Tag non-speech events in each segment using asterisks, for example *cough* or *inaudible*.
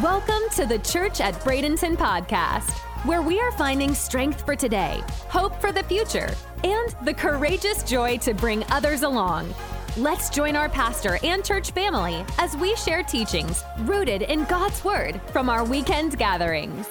Welcome to the Church at Bradenton podcast, where we are finding strength for today, hope for the future, and the courageous joy to bring others along. Let's join our pastor and church family as we share teachings rooted in God's Word from our weekend gatherings.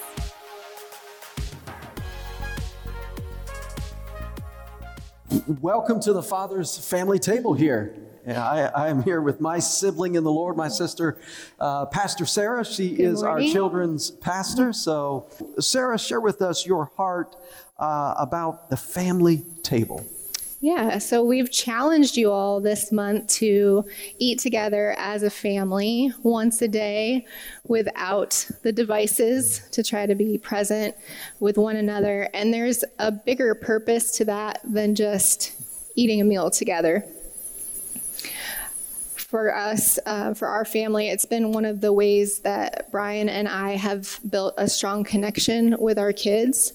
Welcome to the Father's family table here. I, I, am here with my sibling in the Lord, my sister, uh, Pastor Sarah. She Good is morning. our children's pastor. So, Sarah, share with us your heart uh, about the family table. Yeah, so we've challenged you all this month to eat together as a family once a day without the devices to try to be present with one another. And there's a bigger purpose to that than just eating a meal together. For us, uh, for our family, it's been one of the ways that Brian and I have built a strong connection with our kids.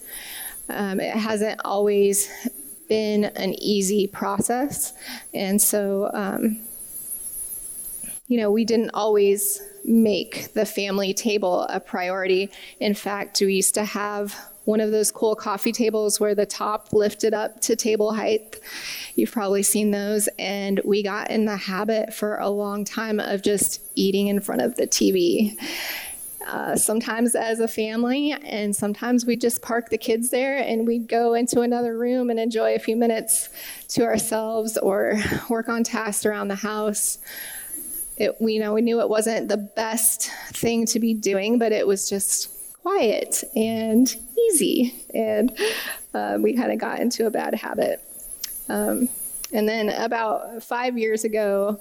Um, it hasn't always been an easy process. And so, um, you know, we didn't always make the family table a priority. In fact, we used to have one of those cool coffee tables where the top lifted up to table height. You've probably seen those. And we got in the habit for a long time of just eating in front of the TV. Uh, sometimes as a family, and sometimes we just park the kids there and we'd go into another room and enjoy a few minutes to ourselves or work on tasks around the house. It, we, you know, we knew it wasn't the best thing to be doing, but it was just quiet and easy, and uh, we kind of got into a bad habit. Um, and then about five years ago,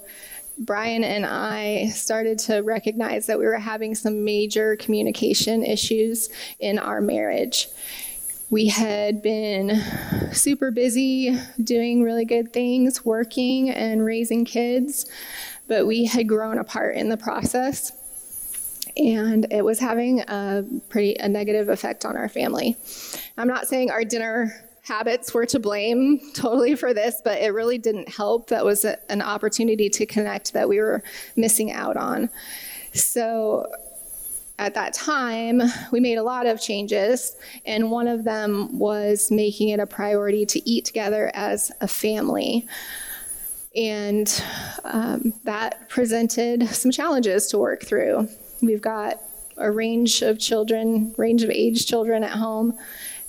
Brian and I started to recognize that we were having some major communication issues in our marriage. We had been super busy doing really good things, working and raising kids, but we had grown apart in the process. And it was having a pretty a negative effect on our family. I'm not saying our dinner habits were to blame *laughs* totally for this, but it really didn't help. That was a, an opportunity to connect that we were missing out on. So at that time, we made a lot of changes, and one of them was making it a priority to eat together as a family. And um, that presented some challenges to work through. We've got a range of children, range of age children at home,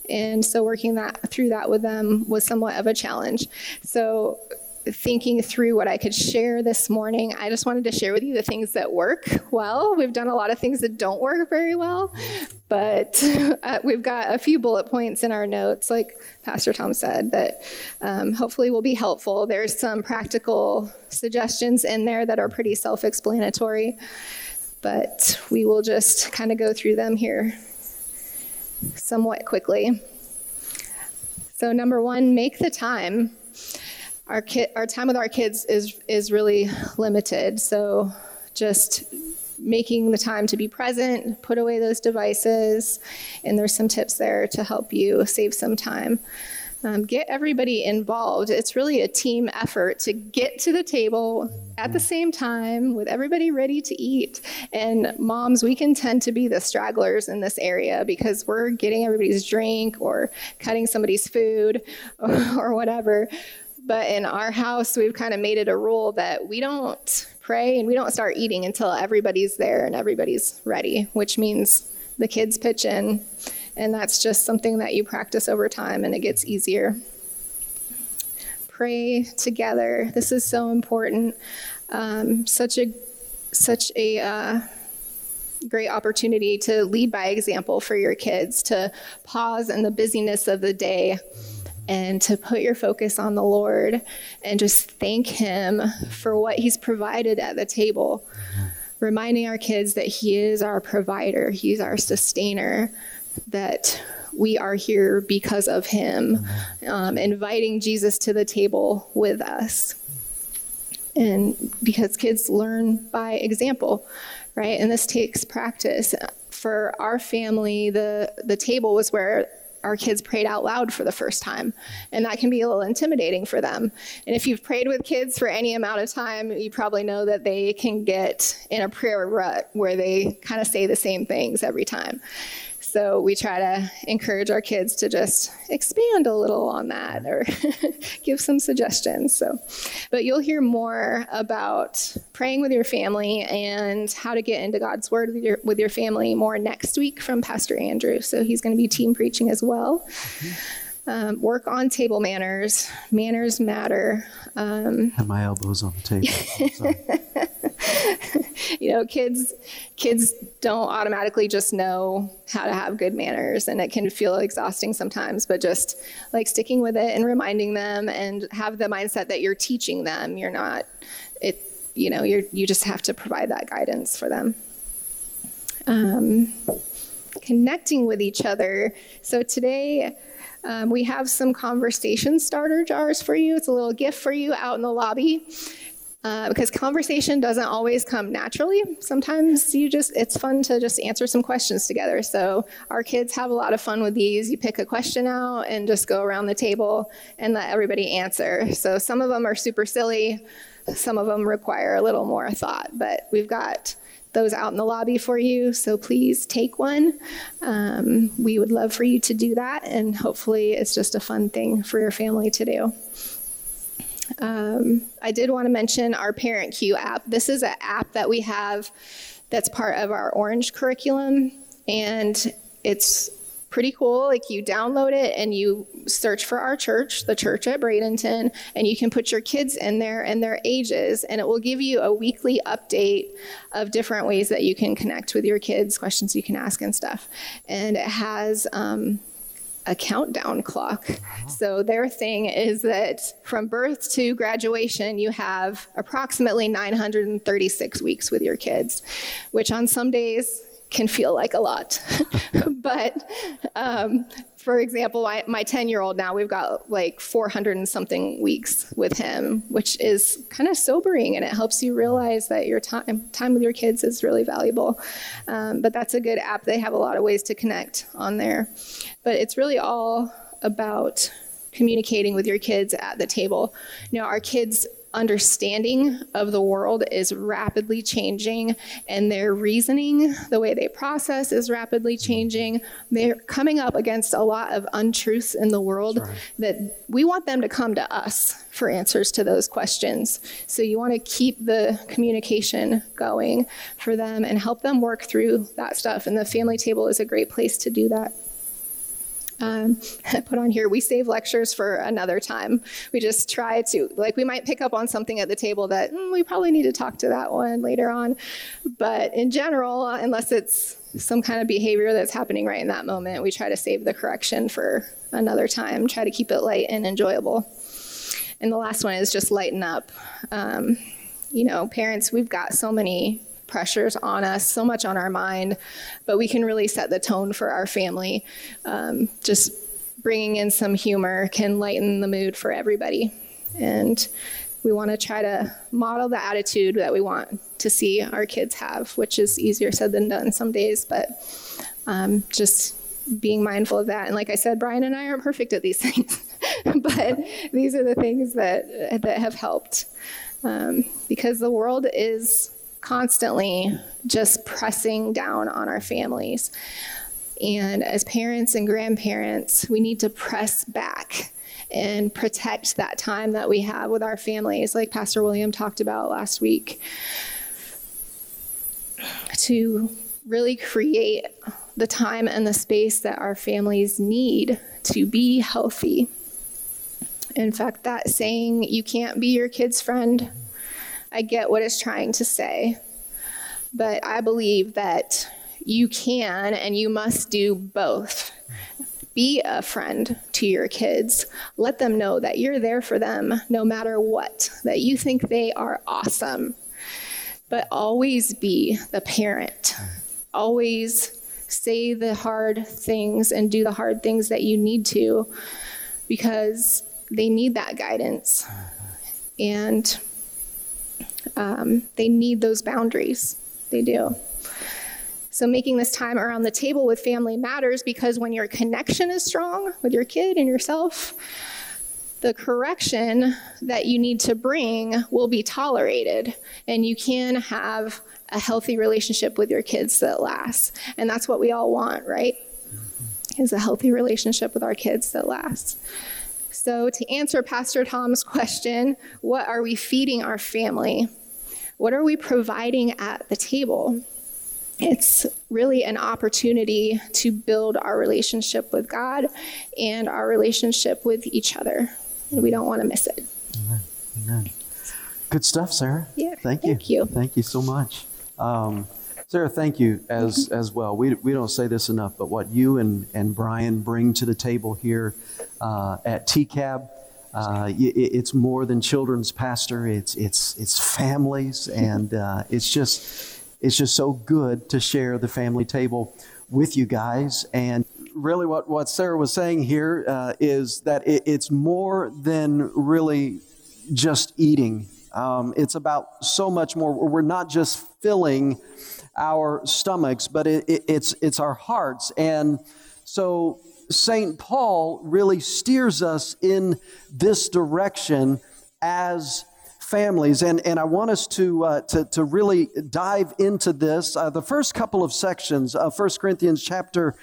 and so working that through that with them was somewhat of a challenge. So thinking through what I could share this morning, I just wanted to share with you the things that work well. We've done a lot of things that don't work very well, but uh, we've got a few bullet points in our notes, like Pastor Tom said, that um, hopefully will be helpful. There's some practical suggestions in there that are pretty self explanatory, but we will just kind of go through them here somewhat quickly. So, number one, make the time. Our, ki- our time with our kids is, is really limited. So, just making the time to be present, put away those devices, and there's some tips there to help you save some time. Um, get everybody involved. It's really a team effort to get to the table at the same time with everybody ready to eat. And moms, we can tend to be the stragglers in this area because we're getting everybody's drink or cutting somebody's food or, *laughs* or whatever. But in our house, we've kind of made it a rule that we don't pray and we don't start eating until everybody's there and everybody's ready, which means the kids pitch in. And that's just something that you practice over time and it gets easier. Pray together. This is so important. Um, such a such a uh, great opportunity to lead by example for your kids, to pause in the busyness of the day and to put your focus on the Lord and just thank Him for what He's provided at the table. Reminding our kids that He is our provider, He's our sustainer, that we are here because of Him, um, inviting Jesus to the table with us. And because kids learn by example, right? And this takes practice. For our family, the, the table was where our kids prayed out loud for the first time. And that can be a little intimidating for them. And if you've prayed with kids for any amount of time, you probably know that they can get in a prayer rut where they kind of say the same things every time. So we try to encourage our kids to just expand a little on that or *laughs* give some suggestions. So, but you'll hear more about praying with your family and how to get into God's word with your, with your family more next week from Pastor Andrew. So he's going to be team preaching as well. Mm-hmm. Um, work on table manners. Manners matter. Um, Have my elbows on the table. *laughs* you know, kids kids don't automatically just know how to have good manners, and it can feel exhausting sometimes. But just like sticking with it and reminding them, and have the mindset that you're teaching them. You're not it. You know, you're you just have to provide that guidance for them. Um, connecting with each other. So today um, we have some conversation starter jars for you. It's a little gift for you out in the lobby. Uh, because conversation doesn't always come naturally. Sometimes you just, it's fun to just answer some questions together. So our kids have a lot of fun with these. You pick a question out and just go around the table and let everybody answer. So some of them are super silly, some of them require a little more thought, but we've got those out in the lobby for you. So please take one. Um, we would love for you to do that, and hopefully, it's just a fun thing for your family to do. Um, I did want to mention our ParentCue app. This is an app that we have that's part of our Orange curriculum, and it's pretty cool. Like you download it and you search for our church, the church at Bradenton, and you can put your kids in there and their ages, and it will give you a weekly update of different ways that you can connect with your kids, questions you can ask, and stuff. And it has um, a countdown clock. So their thing is that from birth to graduation, you have approximately 936 weeks with your kids, which on some days can feel like a lot. *laughs* *laughs* but um, for example, my 10 year old now, we've got like 400 and something weeks with him, which is kind of sobering and it helps you realize that your time, time with your kids is really valuable. Um, but that's a good app. They have a lot of ways to connect on there. But it's really all about communicating with your kids at the table. You know, our kids understanding of the world is rapidly changing and their reasoning, the way they process is rapidly mm-hmm. changing. They're coming up against a lot of untruths in the world right. that we want them to come to us for answers to those questions. So you want to keep the communication going for them and help them work through that stuff. And the family table is a great place to do that um, *laughs* put on here, we save lectures for another time. We just try to, like, we might pick up on something at the table that mm, we probably need to talk to that one later on. But in general, unless it's some kind of behavior that's happening right in that moment, we try to save the correction for another time, try to keep it light and enjoyable. And the last one is just lighten up. Um, you know, parents, we've got so many pressures on us, so much on our mind, but we can really set the tone for our family. Um, just bringing in some humor can lighten the mood for everybody. And we want to try to model the attitude that we want to see our kids have, which is easier said than done some days, but um, just being mindful of that. And like I said, Brian and I aren't perfect at these *laughs* things, but these are the things that that have helped um, because the world is constantly just pressing down on our families. And as parents and grandparents, we need to press back and protect that time that we have with our families, like Pastor William talked about last week, to really create the time and the space that our families need to be healthy. In fact, that saying, you can't be your kid's friend I get what it's trying to say, but I believe that you can and you must do both. Be a friend to your kids. Let them know that you're there for them no matter what, that you think they are awesome. But always be the parent. Always say the hard things and do the hard things that you need to because they need that guidance. And um, they need those boundaries. They do. So, making this time around the table with family matters because when your connection is strong with your kid and yourself, the correction that you need to bring will be tolerated, and you can have a healthy relationship with your kids that lasts. And that's what we all want, right? Is a healthy relationship with our kids that lasts. So, to answer Pastor Tom's *laughs* question, what are we feeding our family? What are we providing at the table? It's really an opportunity to build our relationship with God and our relationship with each other. And we don't want to miss it. Amen. Amen. Good stuff, Sarah. Yeah. Thank you. Thank you. Thank you so much. Um, Sarah, thank you as as well. We, we don't say this enough, but what you and, and Brian bring to the table here uh, at TCAB, uh, it, it's more than children's pastor. It's it's it's families, and uh, it's just it's just so good to share the family table with you guys. And really, what what Sarah was saying here uh, is that it, it's more than really just eating. Um, it's about so much more. We're not just filling our stomachs, but it, it, it's it's our hearts. And so St. Paul really steers us in this direction as families. And, and I want us to, uh, to, to really dive into this. Uh, the first couple of sections of 1 Corinthians chapter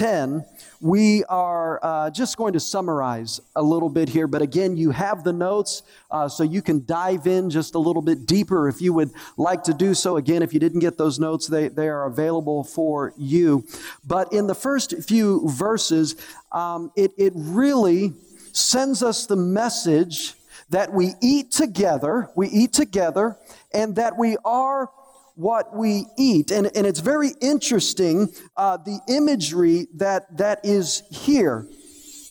10, we are uh, just going to summarize a little bit here. But again, you have the notes, uh, so you can dive in just a little bit deeper if you would like to do so. Again, if you didn't get those notes, they, they are available for you. But in the first few verses, um, it, it really sends us the message that we eat together, we eat together, and that we are what we eat. And, and it's very interesting uh, the imagery that, that is here.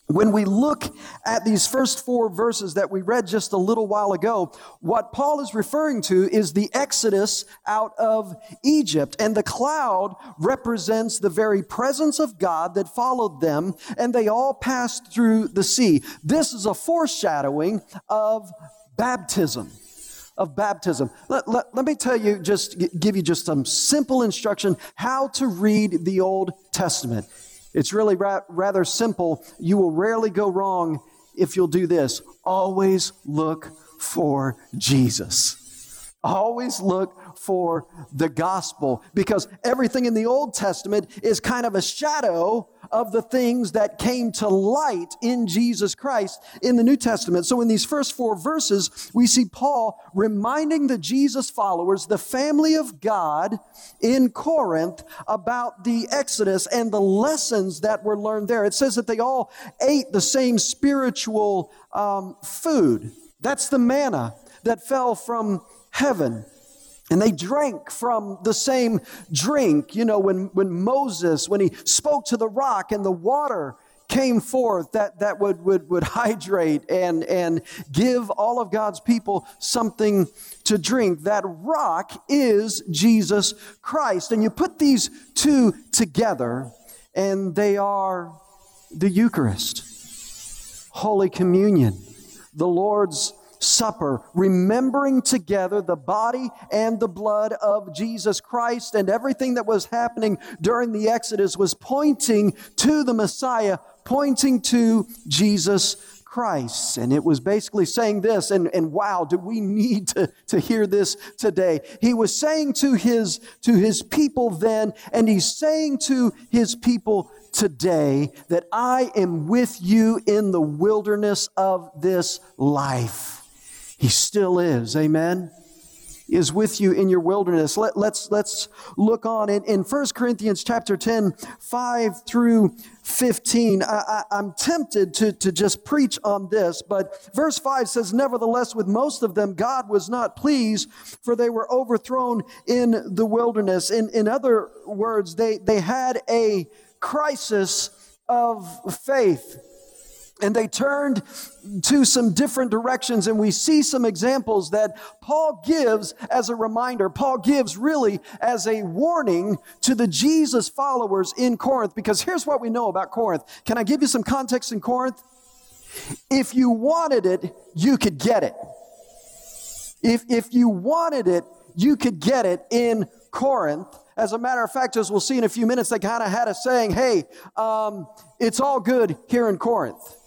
When we look at these first four verses that we read just a little while ago, what Paul is referring to is the exodus out of Egypt. And the cloud represents the very presence of God that followed them, and they all passed through the sea. This is a foreshadowing of baptism of baptism. Let, let, let me tell you, just give you just some simple instruction how to read the Old Testament. It's really ra- rather simple. You will rarely go wrong if you'll do this. Always look for Jesus. Always look for the gospel because everything in the Old Testament is kind of a shadow of the things that came to light in Jesus Christ in the New Testament. So, in these first four verses, we see Paul reminding the Jesus followers, the family of God in Corinth, about the Exodus and the lessons that were learned there. It says that they all ate the same spiritual um, food. That's the manna that fell from heaven. And they drank from the same drink. You know, when, when Moses, when he spoke to the rock and the water came forth that, that would, would, would *laughs* hydrate and, and give all of God's people something to drink. That rock is Jesus Christ. And you put these two together, and they are the Eucharist, Holy Communion, the Lord's Supper, remembering together the body and the blood of Jesus Christ, and everything that was happening during the Exodus was pointing to the Messiah, pointing to Jesus Christ. And it was basically saying this, and, and wow, do we need to, to hear this today? He was saying to his, to his people then, and he's saying to his people today, that I am with you in the wilderness of this life. He still is. Amen. Is with you in your wilderness. Let, let's, let's look on in, in 1 Corinthians chapter 10, 5 through 15. I, am tempted to, to just preach on this, but verse 5 says, Nevertheless, with most of them, God was not pleased, for they were overthrown in the wilderness. In, in other words, they, they had a crisis of faith and they turned to some different directions and we see some examples that paul gives as a reminder. Paul gives really as a warning to the jesus followers in corinth because here's what we know about corinth. Can i give you some context in corinth? If you wanted it you could get it. If, if you wanted it you could get it in corinth. As a matter of fact, as we'll see in a few minutes, they kind of had a saying, hey, um, it's all good here in Corinth.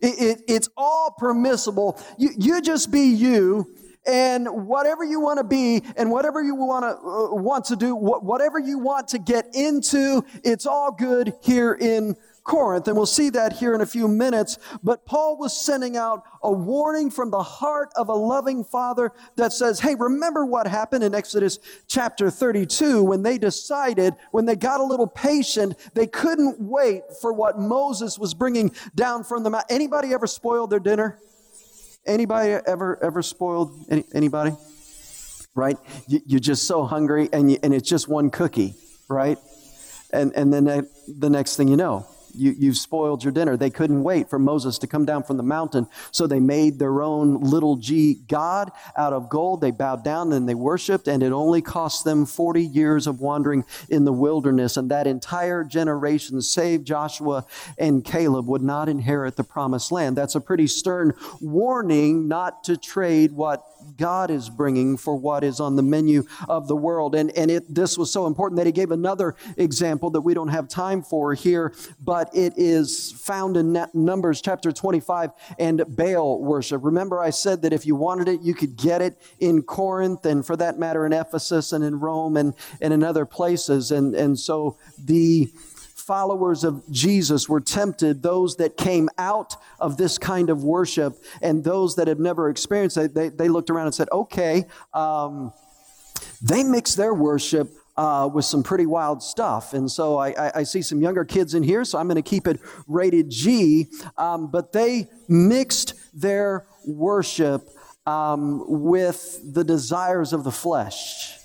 It, it, it's all permissible. You, you just be you, and whatever you want to be, and whatever you want to uh, want to do, wh- whatever you want to get into, it's all good here in Corinth, and we'll see that here in a few minutes. But Paul was sending out a warning from the heart of a loving father that says, Hey, remember what happened in Exodus chapter 32 when they decided, when they got a little patient, they couldn't wait for what Moses was bringing down from the mountain. Anybody ever spoiled their dinner? Anybody ever ever spoiled any, anybody? Right? You, you're just so hungry, and you, and it's just one cookie, right? And and then the next thing you know, you, you've spoiled your dinner. They couldn't wait for Moses to come down from the mountain, so they made their own little g god out of gold. They bowed down and they worshiped, and it only cost them 40 years of wandering in the wilderness. And that entire generation, save Joshua and Caleb, would not inherit the promised land. That's a pretty stern warning not to trade what God is bringing for what is on the menu of the world. And, and it, this was so important that he gave another example that we don't have time for here, but it is found in Numbers chapter 25 and Baal worship. Remember, I said that if you wanted it, you could get it in Corinth and for that matter in Ephesus and in Rome and, and in other places. And, and so the followers of Jesus were tempted, those that came out of this kind of worship and those that have never experienced it, they, they looked around and said, okay, um, they mix their worship uh, with some pretty wild stuff. And so I, I, I, see some younger kids in here, so I'm going to keep it rated G. Um, but they mixed their worship um, with the desires of the flesh.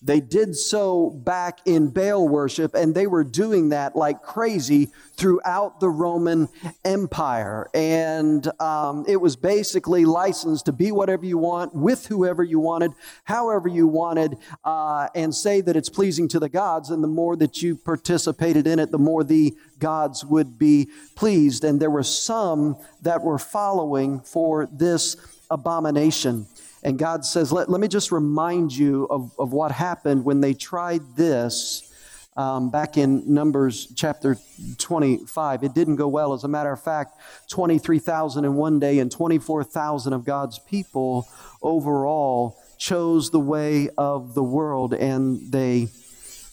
They did so back in Baal worship, and they were doing that like crazy throughout the Roman Empire. And um, it was basically licensed to be whatever you want, with whoever you wanted, however you wanted, uh, and say that it's pleasing to the gods. And the more that you participated in it, the more the gods would be pleased. And there were some that were following for this abomination. And God says, let, let me just remind you of, of what happened when they tried this um, back in Numbers chapter 25. It didn't go well. As a matter of fact, 23,000 in one day and 24,000 of God's people overall chose the way of the world and they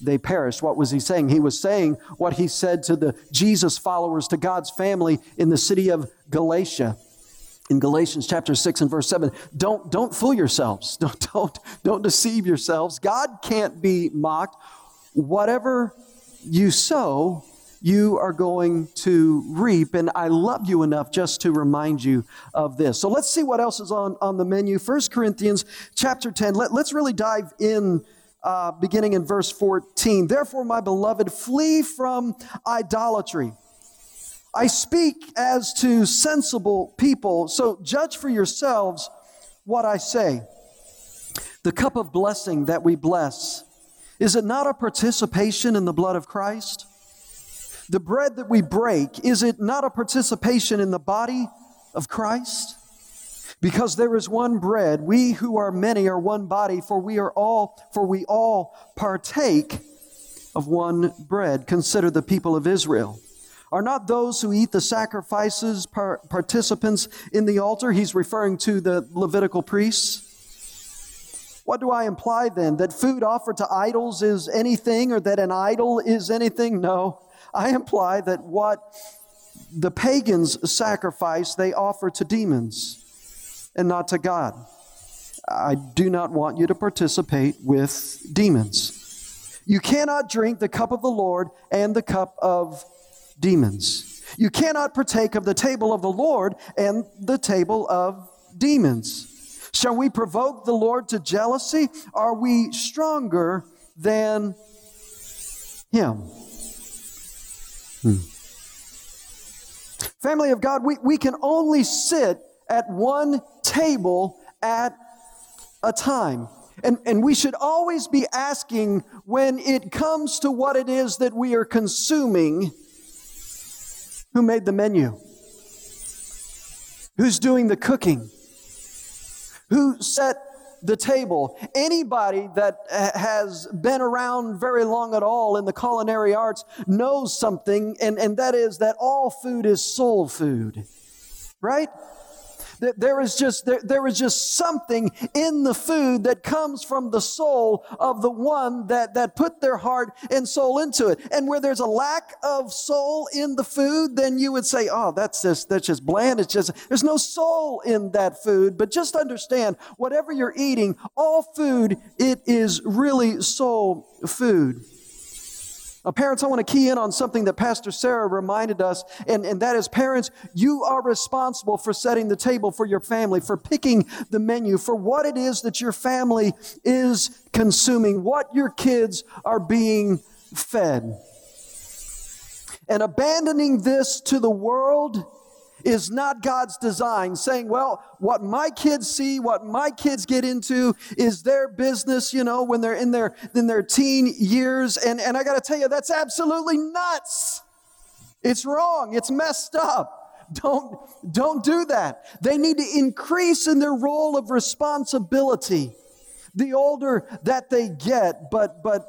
they perished. What was he saying? He was saying what he said to the Jesus followers, to God's family in the city of Galatia in Galatians chapter 6 and verse 7 don't don't fool yourselves. *laughs* Don't don't don't deceive yourselves. God can't be mocked. Whatever you sow you are going to reap. And I love you enough just to remind you of this. So let's see what else is on on the menu. 1 Corinthians chapter 10 Let, let's really dive in uh, beginning in verse 14 therefore my beloved flee from idolatry I speak as to sensible people, so judge for yourselves what I say. The cup of blessing that we bless, is it not a participation in the blood of Christ? The bread that we break, is it not a participation in the body of Christ? Because there is one bread, we who are many are one body, for we are all, for we all partake of one bread. Consider the people of Israel. Are not those who eat the sacrifices par- participants in the altar? He's referring to the Levitical priests. What do I imply then? That food offered to idols is anything or that an idol is anything? No. I imply that what the pagans sacrifice, they offer to demons and not to God. I do not want you to participate with demons. You cannot drink the cup of the Lord and the cup of demons. You cannot partake of the table of the Lord and the table of demons. Shall we provoke the Lord to jealousy? Are we stronger than Him? Hmm. Family of God, we, we can only sit at one table at a time. And, and we should always be asking when it comes to what it is that we are consuming who made the menu? Who's doing the cooking? Who set the table. Anybody that has been around very long at all in the culinary arts knows something, and, and that is that all food is soul food, right? There is just there, there is just something in the food that comes from the soul of the one that, that put their heart and soul into it. And where there's a lack of soul in the food, then you would say, oh, that's just that's just bland. It's just there's no soul in that food. But just understand, whatever you're eating, all food, it is really soul food. Now, parents, I want to key in on something that Pastor Sarah reminded us, and, and that is parents, you are responsible for setting the table for your family, for picking the menu, for what it is that your family is consuming, what your kids are being fed. And abandoning this to the world is not God's design, saying, well, what my kids see, what my kids get into is their business, you know, when they're in their, in their teen years. And, and I got to tell you, that's absolutely nuts. It's wrong. It's messed up. *laughs* Don't, don't do that. They need to increase in their role of responsibility the older that they get, but, but,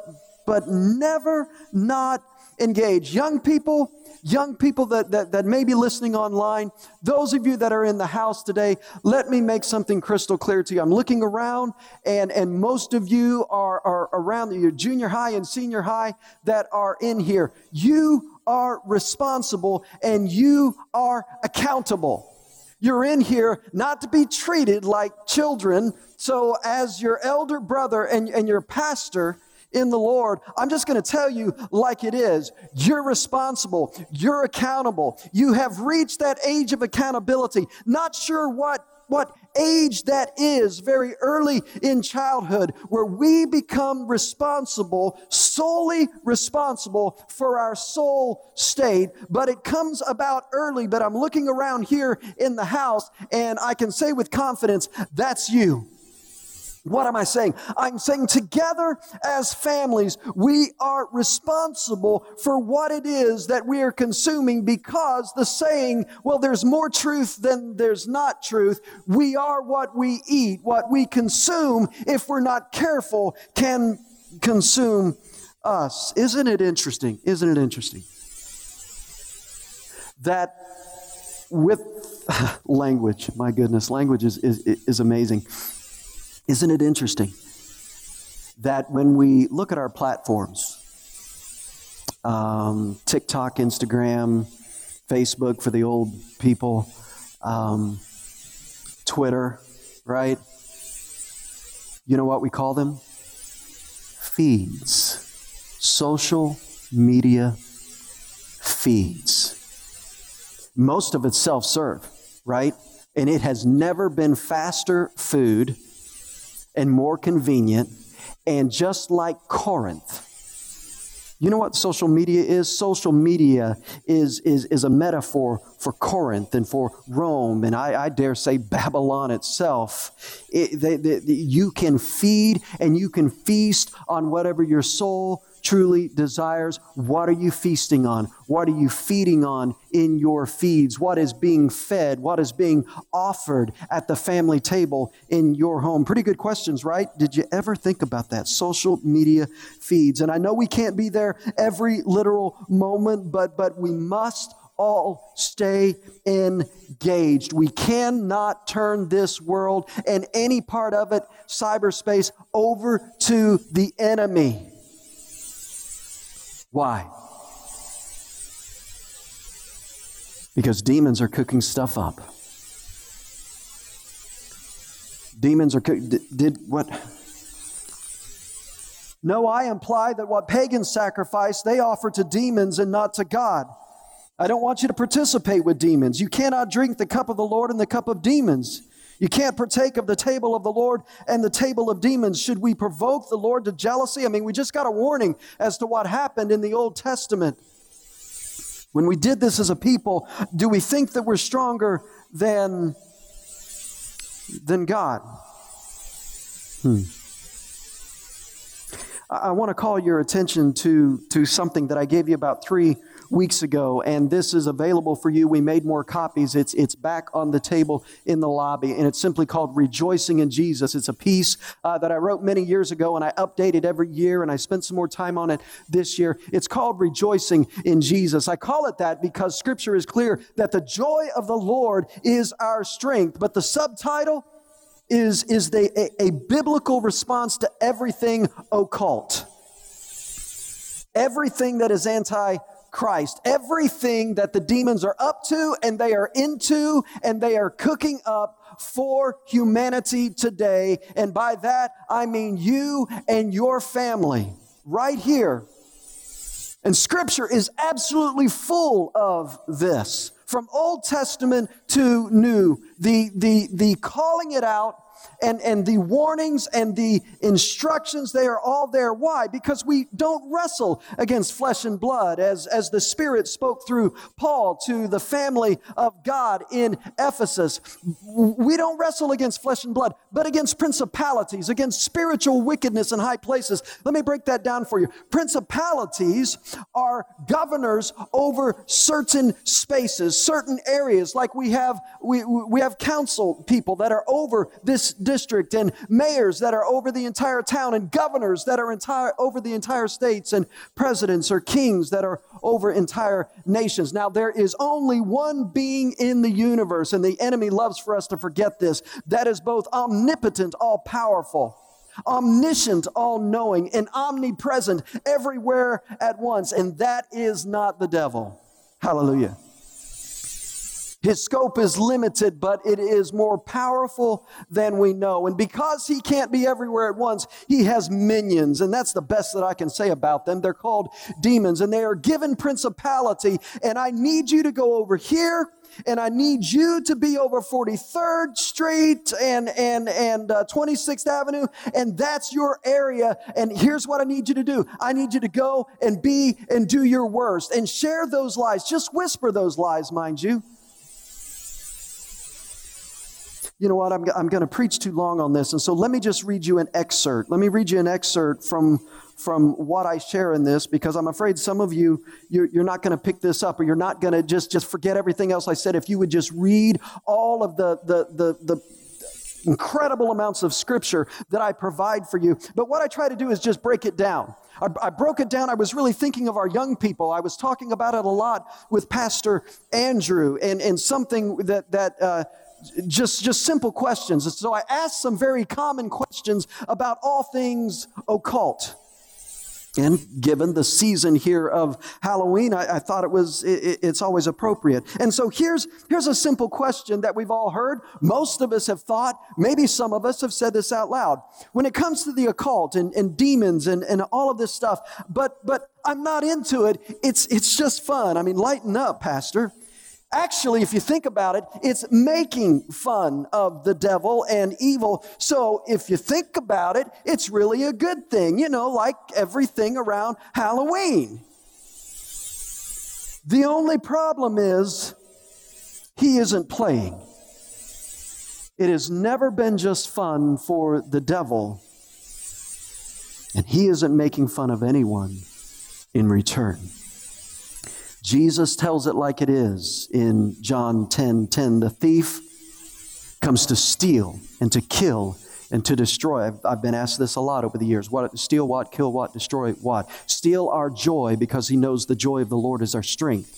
but never not engage. Young people, young people that, that, that may be listening online, those of you that are in the house today, let me make something crystal clear to you. I'm looking around, and, and most of you are, are around your junior high and senior high that are in here. You are responsible and you are accountable. You're in here not to be treated like children. So, as your elder brother and, and your pastor, in the Lord, I'm just going to tell you like it is. You're responsible. You're accountable. You have reached that age of accountability. Not sure what what age that is very early in childhood where we become responsible, solely responsible for our soul state. But it comes about early. But I'm looking around here in the house and I can say with confidence, that's you. What am I saying? I'm saying together as families, we are responsible for what it is that we are consuming because the saying, well, there's more truth than there's not truth. We are what we eat. What we consume, if we're not careful, can consume us. Isn't it interesting? Isn't it interesting? That with *laughs* language, my goodness, language is, is, is amazing isn't it interesting that when we look at our platforms, um, TikTok, Instagram, Facebook for the old people, um, Twitter, right? You know what we call them? Feeds. Social media feeds. Most of it's self serve, right? And it has never been faster food and more convenient. And just like Corinth, you know what social media is? Social media is, is, is a metaphor for Corinth and for Rome, and I, I dare say Babylon itself. It, they, they, you can feed and you can feast on whatever your soul truly desires. What are you feasting on? What are you feeding on in your feeds? What is being fed? What is being offered at the family table in your home? Pretty good questions, right? Did you ever think about that? Social media feeds. And I know we can't be there every literal moment, but, but we must all stay engaged. We cannot turn this world and any part of it, cyberspace, over to the enemy. Why? Because demons are cooking stuff up. Demons are did, did what? No, I imply that what pagans sacrifice, they offer to demons and not to God. I don't want you to participate with demons. You cannot drink the cup of the Lord and the cup of demons. You can't partake of the table of the Lord and the table of demons. Should we provoke the Lord to jealousy? I mean, we just got a warning as to what happened in the Old Testament. When we did this as a people, do we think that we're stronger than, than God? Hmm. I, I want to call your attention to, to something that I gave you about three weeks ago, and this is available for you. We made more copies. It's, it's back on the table in the lobby, and it's simply called Rejoicing in Jesus. It's a piece uh, that I wrote many years ago, and I update it every year, and I spent some more time on it this year. It's called Rejoicing in Jesus. I call it that because Scripture is clear that the joy of the Lord is our strength, but the subtitle is, is a, a biblical response to everything occult. Everything that is anti Christ. Everything that the demons are up to and they are into and they are cooking up for humanity today. And by that, I mean you and your family right here. And scripture is absolutely full of this. From Old Testament to New, the, the, the calling it out and, and the warnings and the instructions, they are all there. Why? Because we don't wrestle against flesh and blood, as, as the Spirit spoke through Paul to the family of God in Ephesus. We don't wrestle against flesh and blood, but against principalities, against spiritual wickedness in high places. Let me break that down for you. Principalities are governors over certain spaces, certain areas, like we have, we, we have council people that are over this district and mayors that are over the entire town and governors that are entire, over the entire states and presidents or kings that are over entire nations. Now, there is only one being in the universe, and the enemy loves for us to forget this that is both omnipotent, all powerful omniscient, all knowing, and omnipresent everywhere at once. And that is not the devil. Hallelujah. His scope is limited, but it is more powerful than we know. And because he can't be everywhere at once, he has minions. And that's the best that I can say about them. They're called demons, and they are given principality. And I need you to go over here and I need you to be over 43rd Street and and and uh, 26th Avenue, and that's your area. And here's what I need you to do: I need you to go and be and do your worst and share those lies. Just whisper those lies, mind you you know what, I'm, I'm going to preach too long on this. And so let me just read you an excerpt. Let me read you an excerpt from, from what I share in this because I'm afraid some of you, you're, you're not going to pick this up or you're not going to just, just forget everything else I said. If you would just read all of the, the, the, the incredible amounts of scripture that I provide for you. But what I try to do is just break it down. I, broke it down. I was really thinking of our young people. I was talking about it a lot with Pastor Andrew and, and something that, that, uh, just, just simple questions. So I asked some very common questions about all things occult. And given the season here of Halloween, I, I thought it was, it, it's always appropriate. And so here's, here's a simple question that we've all heard. Most of us have thought, maybe some of us have said this out loud. When it comes to the occult and, and demons and, and all of this stuff, but, but I'm not into it. It's, it's just fun. I mean, lighten up, Pastor. Actually, if you think about it, it's making fun of the devil and evil. So if you think about it, it's really a good thing, you know, like everything around Halloween. The only problem is he isn't playing. It has never been just fun for the devil, and he isn't making fun of anyone in return. Jesus tells it like it is in John 10 10. The thief comes to steal and to kill and to destroy. I've, I've, been asked this a lot over the years. What steal what, kill what, destroy what? Steal our joy because he knows the joy of the Lord is our strength.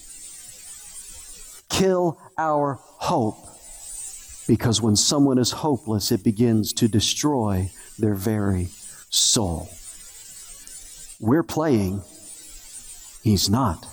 Kill our hope because when someone is hopeless, it begins to destroy their very soul. We're playing, he's not.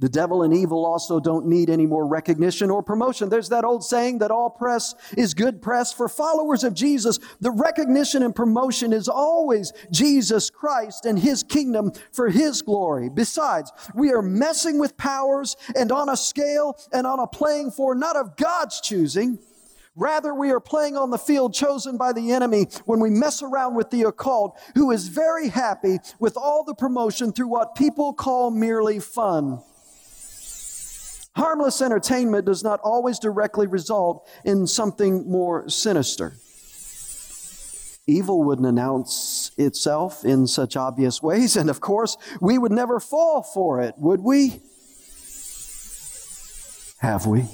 The devil and evil also don't need any more recognition or promotion. There's that old saying that all press is good press. For followers of Jesus, the recognition and promotion is always Jesus Christ and his kingdom for his glory. Besides, we are messing with powers and on a scale and on a playing for not of God's choosing. Rather, we are playing on the field chosen by the enemy when we mess around with the occult, who is very happy with all the promotion through what people call merely fun. Harmless entertainment does not always directly result in something more sinister. Evil wouldn't announce itself in such obvious ways, and of course, we would never fall for it, would we? Have we?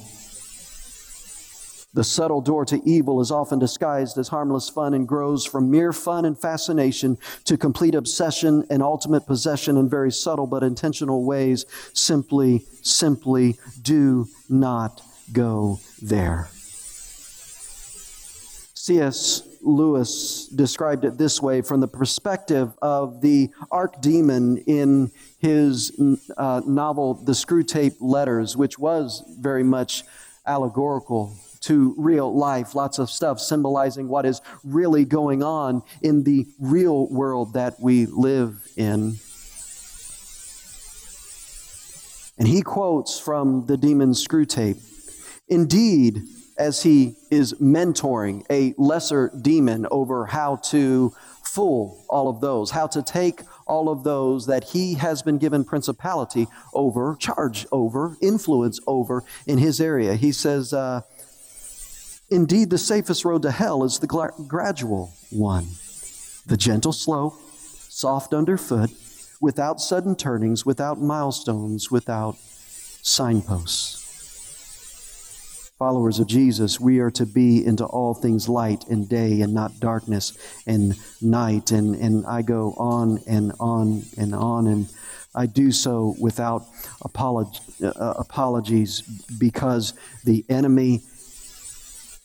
The subtle door to evil is often disguised as harmless fun and grows from mere fun and fascination to complete obsession and ultimate possession in very subtle but intentional ways. Simply, simply do not go there. C.S. Lewis described it this way from the perspective of the archdemon in his uh, novel, The Screwtape Letters, which was very much allegorical to real life. Lots of stuff symbolizing what is really going on in the real world that we live in. And he quotes from the demon Screwtape. Indeed, as he is mentoring a lesser demon over how to fool all of those, how to take all of those that he has been given principality over, charge over, influence over in his area. He says, uh, Indeed, the safest road to hell is the gradual one, the gentle slope, soft underfoot, without sudden turnings, without milestones, without signposts. Followers of Jesus, we are to be into all things light and day and not darkness and night. And, and I go on and on and on. And I do so without apolog- uh, apologies because the enemy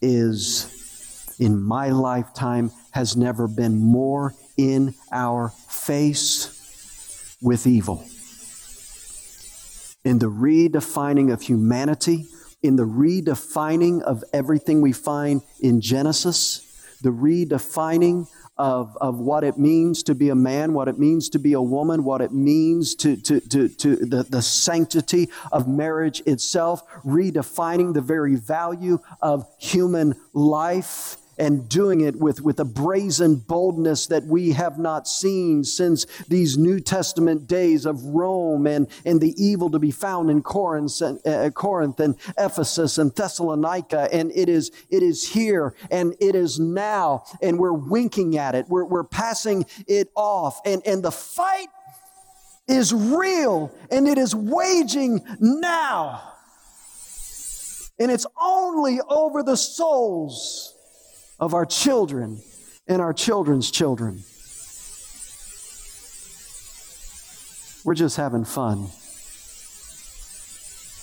is, in my lifetime, has never been more in our face with evil. In the redefining of humanity, in the redefining of everything we find in Genesis, the redefining of, of what it means to be a man, what it means to be a woman, what it means to, to, to, to the, the sanctity of marriage itself, redefining the very value of human life and doing it with, with a brazen boldness that we have not seen since these New Testament days of Rome and, and the evil to be found in Corinth and, uh, Corinth and Ephesus and Thessalonica. And it is, it is here and it is now, and we're winking at it. We're, we're passing it off. And, and the fight is real and it is waging now. And it's only over the souls of our children and our children's children. We're just having fun.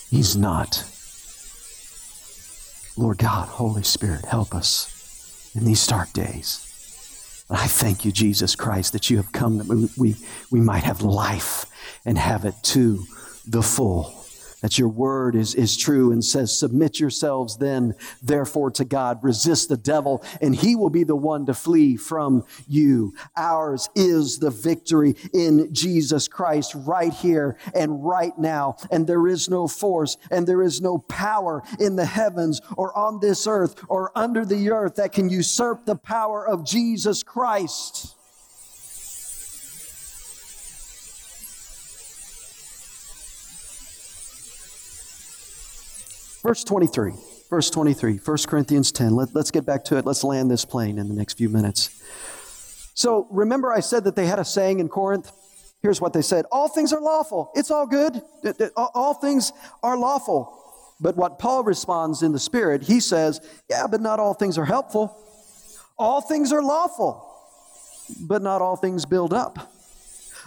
He's not. Lord God, Holy Spirit, help us in these dark days. I thank you, Jesus Christ, that you have come that we, we, we might have life and have it to the full that your word is, is true and says, Submit yourselves then, therefore, to God. Resist the devil, and he will be the one to flee from you. Ours is the victory in Jesus Christ right here and right now. And there is no force and there is no power in the heavens or on this earth or under the earth that can usurp the power of Jesus Christ. Verse 23. Verse 23, 1 Corinthians 10. Let, let's get back to it. Let's land this plane in the next few minutes. So remember, I said that they had a saying in Corinth? Here's what they said All things are lawful. It's all good. All things are lawful. But what Paul responds in the Spirit, he says, Yeah, but not all things are helpful. All things are lawful, but not all things build up.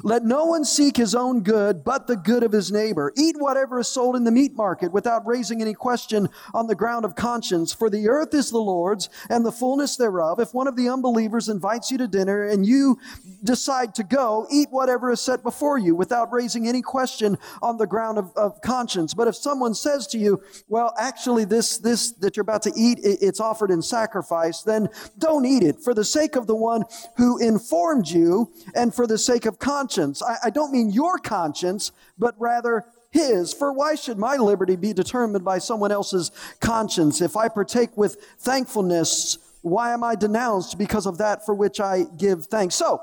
Let no one seek his own good, but the good of his neighbor. Eat whatever is sold in the meat market without raising any question on the ground of conscience. For the earth is the Lord's and the fullness thereof. If one of the unbelievers invites you to dinner and you decide to go, eat whatever is set before you without raising any question on the ground of, of conscience. But if someone says to you, well, actually, this, this that you're about to eat, it's offered in sacrifice, then don't eat it for the sake of the one who informed you and for the sake of conscience conscience. I, I don't mean your conscience, but rather his. For why should my liberty be determined by someone else's conscience? If I partake with thankfulness, why am I denounced because of that for which I give thanks? So,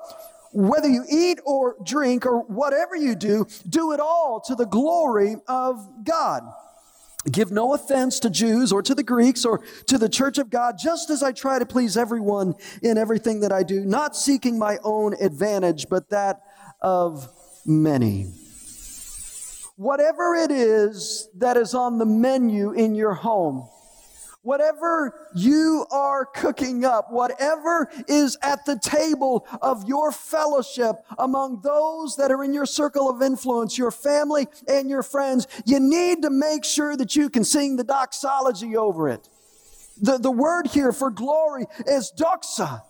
whether you eat or drink or whatever you do, do it all to the glory of God. Give no offense to Jews or to the Greeks or to the church of God, just as I try to please everyone in everything that I do, not seeking my own advantage, but that of many. Whatever it is that is on the menu in your home, Whatever you are cooking up, whatever is at the table of your fellowship among those that are in your circle of influence, your family and your friends, you need to make sure that you can sing the doxology over it. The, the word here for glory is doxa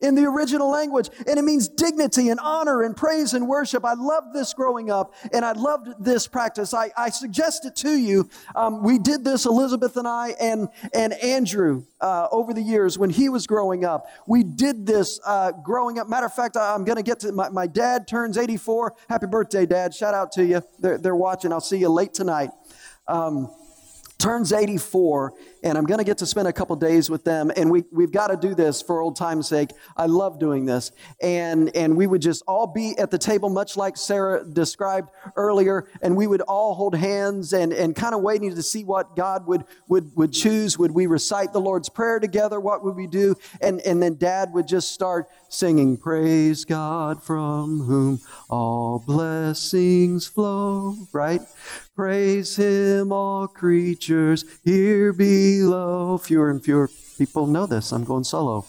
in the original language, and it means dignity and honor and praise and worship. I loved this growing up, and I loved this practice. I, I suggest it to you. Um, we did this, Elizabeth and I, and, and Andrew, uh, over the years when he was growing up. We did this uh, growing up. Matter of fact, I'm going to get to my, my dad turns 84. Happy birthday, Dad. Shout out to you. They're, they're watching. I'll see you late tonight. Um, turns 84 and i'm going to get to spend a couple days with them and we, we've got to do this for old time's sake. I love doing this. And and we would just all be at the table much like sarah described earlier and we would all hold hands and and kind of waiting to see what god would would would choose. Would we recite the lord's prayer together? What would we do? And and then dad would just start singing praise god from whom all blessings flow right Praise him, all creatures here below. Fewer and fewer people know this. I'm going solo.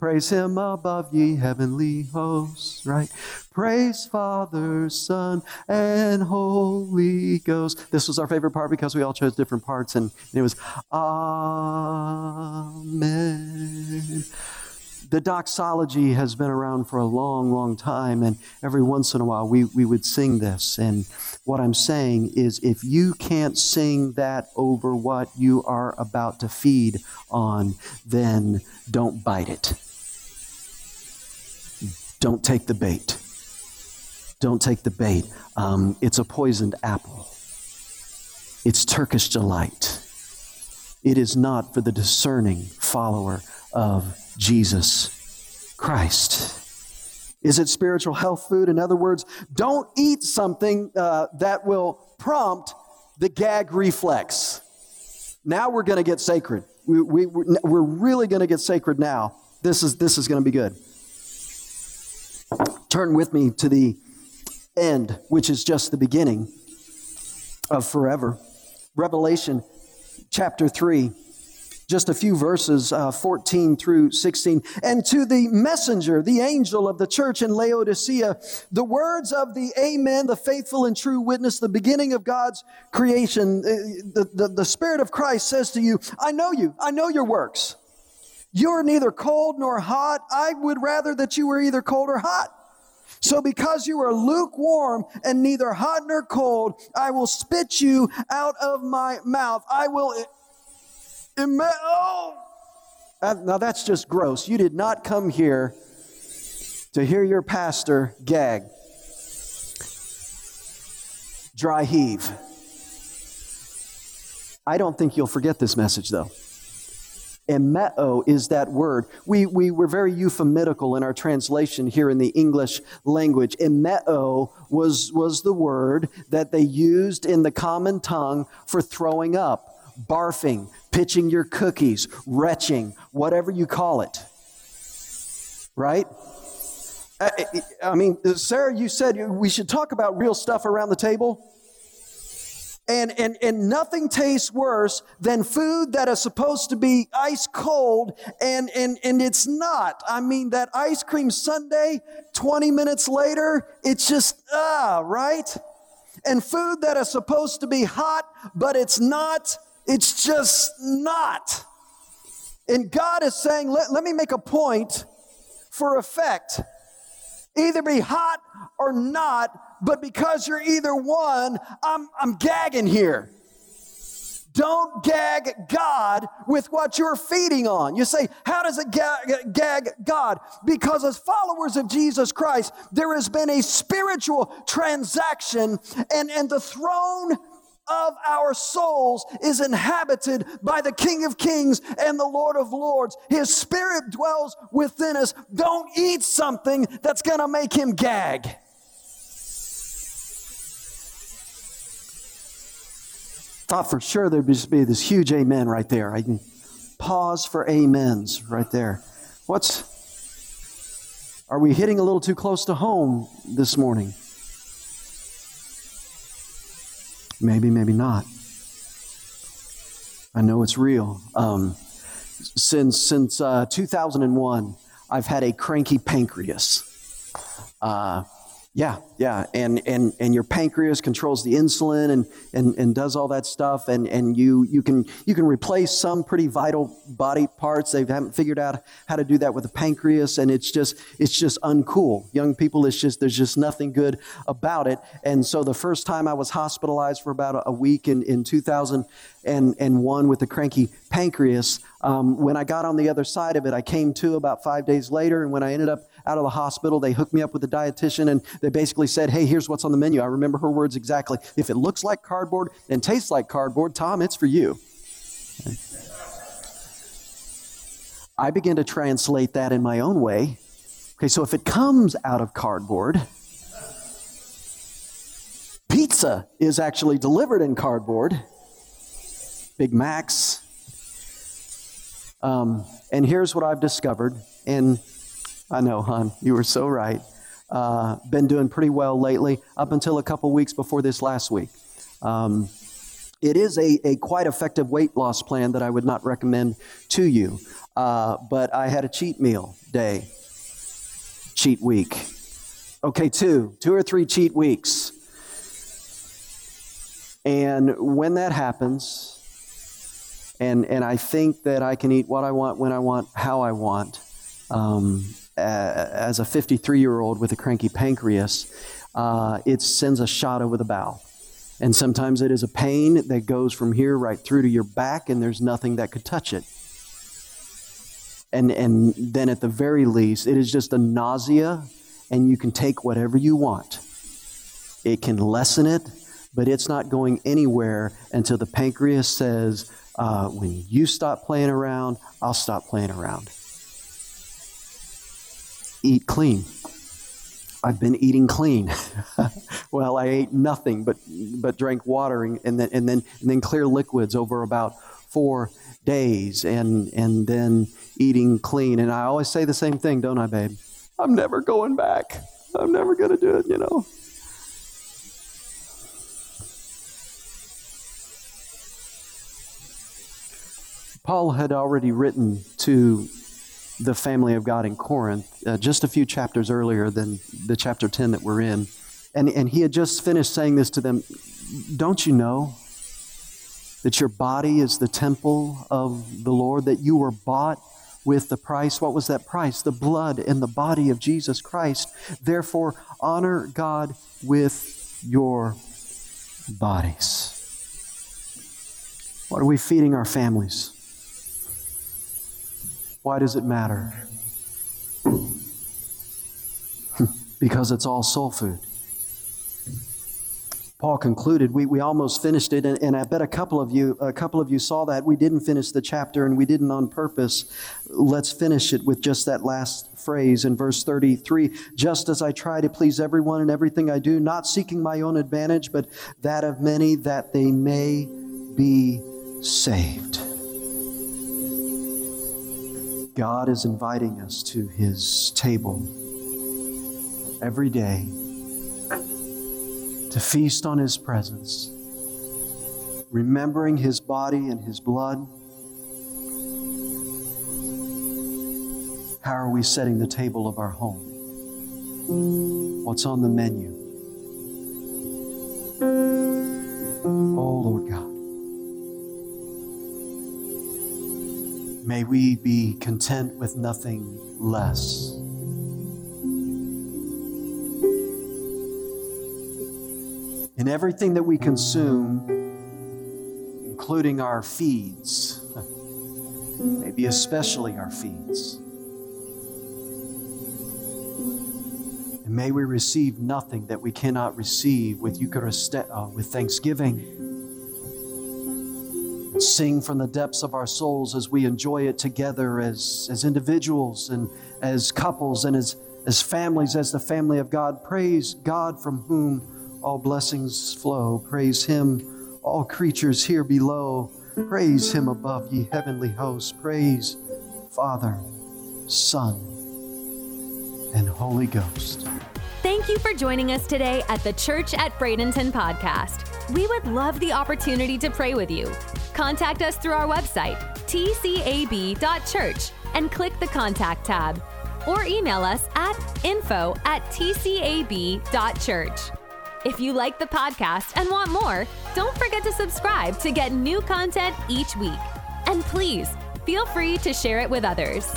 Praise him above ye heavenly hosts, right? Praise Father, Son, and Holy Ghost. This was our favorite part because we all chose different parts, and it was Amen the doxology has been around for a long, long time, and every once in a while we, we would sing this. And what I'm saying is, if you can't sing that over what you are about to feed on, then don't bite it. Don't take the bait. Don't take the bait. Um, it's a poisoned apple, it's Turkish delight. It is not for the discerning follower of Jesus Christ. Is it spiritual health food? In other words, don't eat something uh, that will prompt the gag reflex. Now we're going to get sacred. We, we, we're really going to get sacred now. This is, this is going to be good. Turn with me to the end, which is just the beginning of forever. Revelation chapter 3 just a few verses, uh, 14 through 16. And to the messenger, the angel of the church in Laodicea, the words of the Amen, the faithful and true witness, the beginning of God's creation, uh, the, the, the Spirit of Christ says to you, I know you, I know your works. You are neither cold nor hot. I would rather that you were either cold or hot. So because you are lukewarm and neither hot nor cold, I will spit you out of my mouth. I will oh. Now that's just gross. You did not come here to hear your pastor gag. Dry heave. I don't think you'll forget this message though. Emeo is that word. We, we were very euphemistical in our translation here in the English language. Emeo was, was the word that they used in the common tongue for throwing up barfing, pitching your cookies, retching, whatever you call it. Right? I, mean, uh, Sarah, you said we should talk about real stuff around the table. And, and, and nothing tastes worse than food that is supposed to be ice cold and, and, and it's not. I mean, that ice cream sundae, 20 minutes later, it's just, ah, right? And food that is supposed to be hot, but it's not, it's just not. And God is saying, let, let me make a point for effect. Either be hot or not, but because you're either one, I'm, I'm gagging here. Don't gag God with what you're feeding on. You say, how does it gag, gag, God? Because as followers of Jesus Christ, there has been a spiritual transaction and, and the throne of our souls is inhabited by the King of Kings and the Lord of Lords. His Spirit dwells within us. Don't eat something that's going to make him gag. Thought for sure there'd just be this huge amen right there. I can pause for amens right there. What's are we hitting a little too close to home this morning? Maybe, maybe not. I know it's real. Um, since since uh, 2001, I've had a cranky pancreas. Uh, yeah, yeah, and and and your pancreas controls the insulin and and, and does all that stuff, and and you you can you can replace some pretty vital body parts. They haven't figured out how to do that with the pancreas, and it's just it's just uncool. Young people, it's just there's just nothing good about it. And so the first time I was hospitalized for about a week in in 2001 with a cranky pancreas, um, when I got on the other side of it, I came to about five days later, and when I ended up out of the hospital. They hooked me up with a dietitian and they basically said, Hey, here's what's on the menu. I remember her words exactly. If it looks like cardboard and tastes like cardboard, Tom, it's for you. I began to translate that in my own way. Okay, so if it comes out of cardboard, pizza is actually delivered in cardboard. Big Macs. Um, and here's what I've discovered, and I know, hon. You were so right. Uh, been doing pretty well lately, up until a couple weeks before this last week. Um, it is a, a quite effective weight loss plan that I would not recommend to you. Uh, but I had a cheat meal day, cheat week. Okay, two, two or three cheat weeks. And when that happens, and, and I think that I can eat what I want, when I want, how I want, um, as a 53 year old with a cranky pancreas, uh, it sends a shot over the bow. And sometimes it is a pain that goes from here right through to your back, and there's nothing that could touch it. And, and then at the very least, it is just a nausea, and you can take whatever you want. It can lessen it, but it's not going anywhere until the pancreas says, uh, when you stop playing around, I'll stop playing around eat clean. I've been eating clean. *laughs* well, I ate nothing but but drank water and, then and then and then clear liquids over about four days and and then eating clean. And I always say the same thing, don't I, babe? I'm never going back. I'm never gonna do it, you know. Paul had already written to the family of God in Corinth, uh, just a few chapters earlier than the chapter 10 that we're in. And, and he had just finished saying this to them Don't you know that your body is the temple of the Lord, that you were bought with the price? What was that price? The blood and the body of Jesus Christ. Therefore, honor God with your bodies. What are we feeding our families? Why does it matter? *laughs* because it's all soul food. Paul concluded, we, we almost finished it, and, and I bet a couple of you a couple of you saw that. We didn't finish the chapter and we didn't on purpose. Let's finish it with just that last phrase in verse 33. Just as I try to please everyone in everything I do, not seeking my own advantage, but that of many, that they may be saved. God is inviting us to His table every day to feast on His presence, remembering His body and His blood. How are we setting the table of our home? What's on the menu? May we be content with nothing less. In everything that we consume, including our feeds, *laughs* maybe especially our feeds. And may we receive nothing that we cannot receive with Eucharist, uh, with thanksgiving sing from the depths of our souls as we enjoy it together as, as individuals and as couples and as, as families, as the family of God. Praise God from whom all blessings flow. Praise Him, all creatures here below. Praise him above, ye heavenly hosts. Praise Father, Son, and Holy Ghost. Thank you for joining us today at the Church at Bradenton podcast. We would love the opportunity to pray with you. Contact us through our website, tcab.church, and click the contact tab. Or email us at info at tcab.church. If you like the podcast and want more, don't forget to subscribe to get new content each week. And please feel free to share it with others.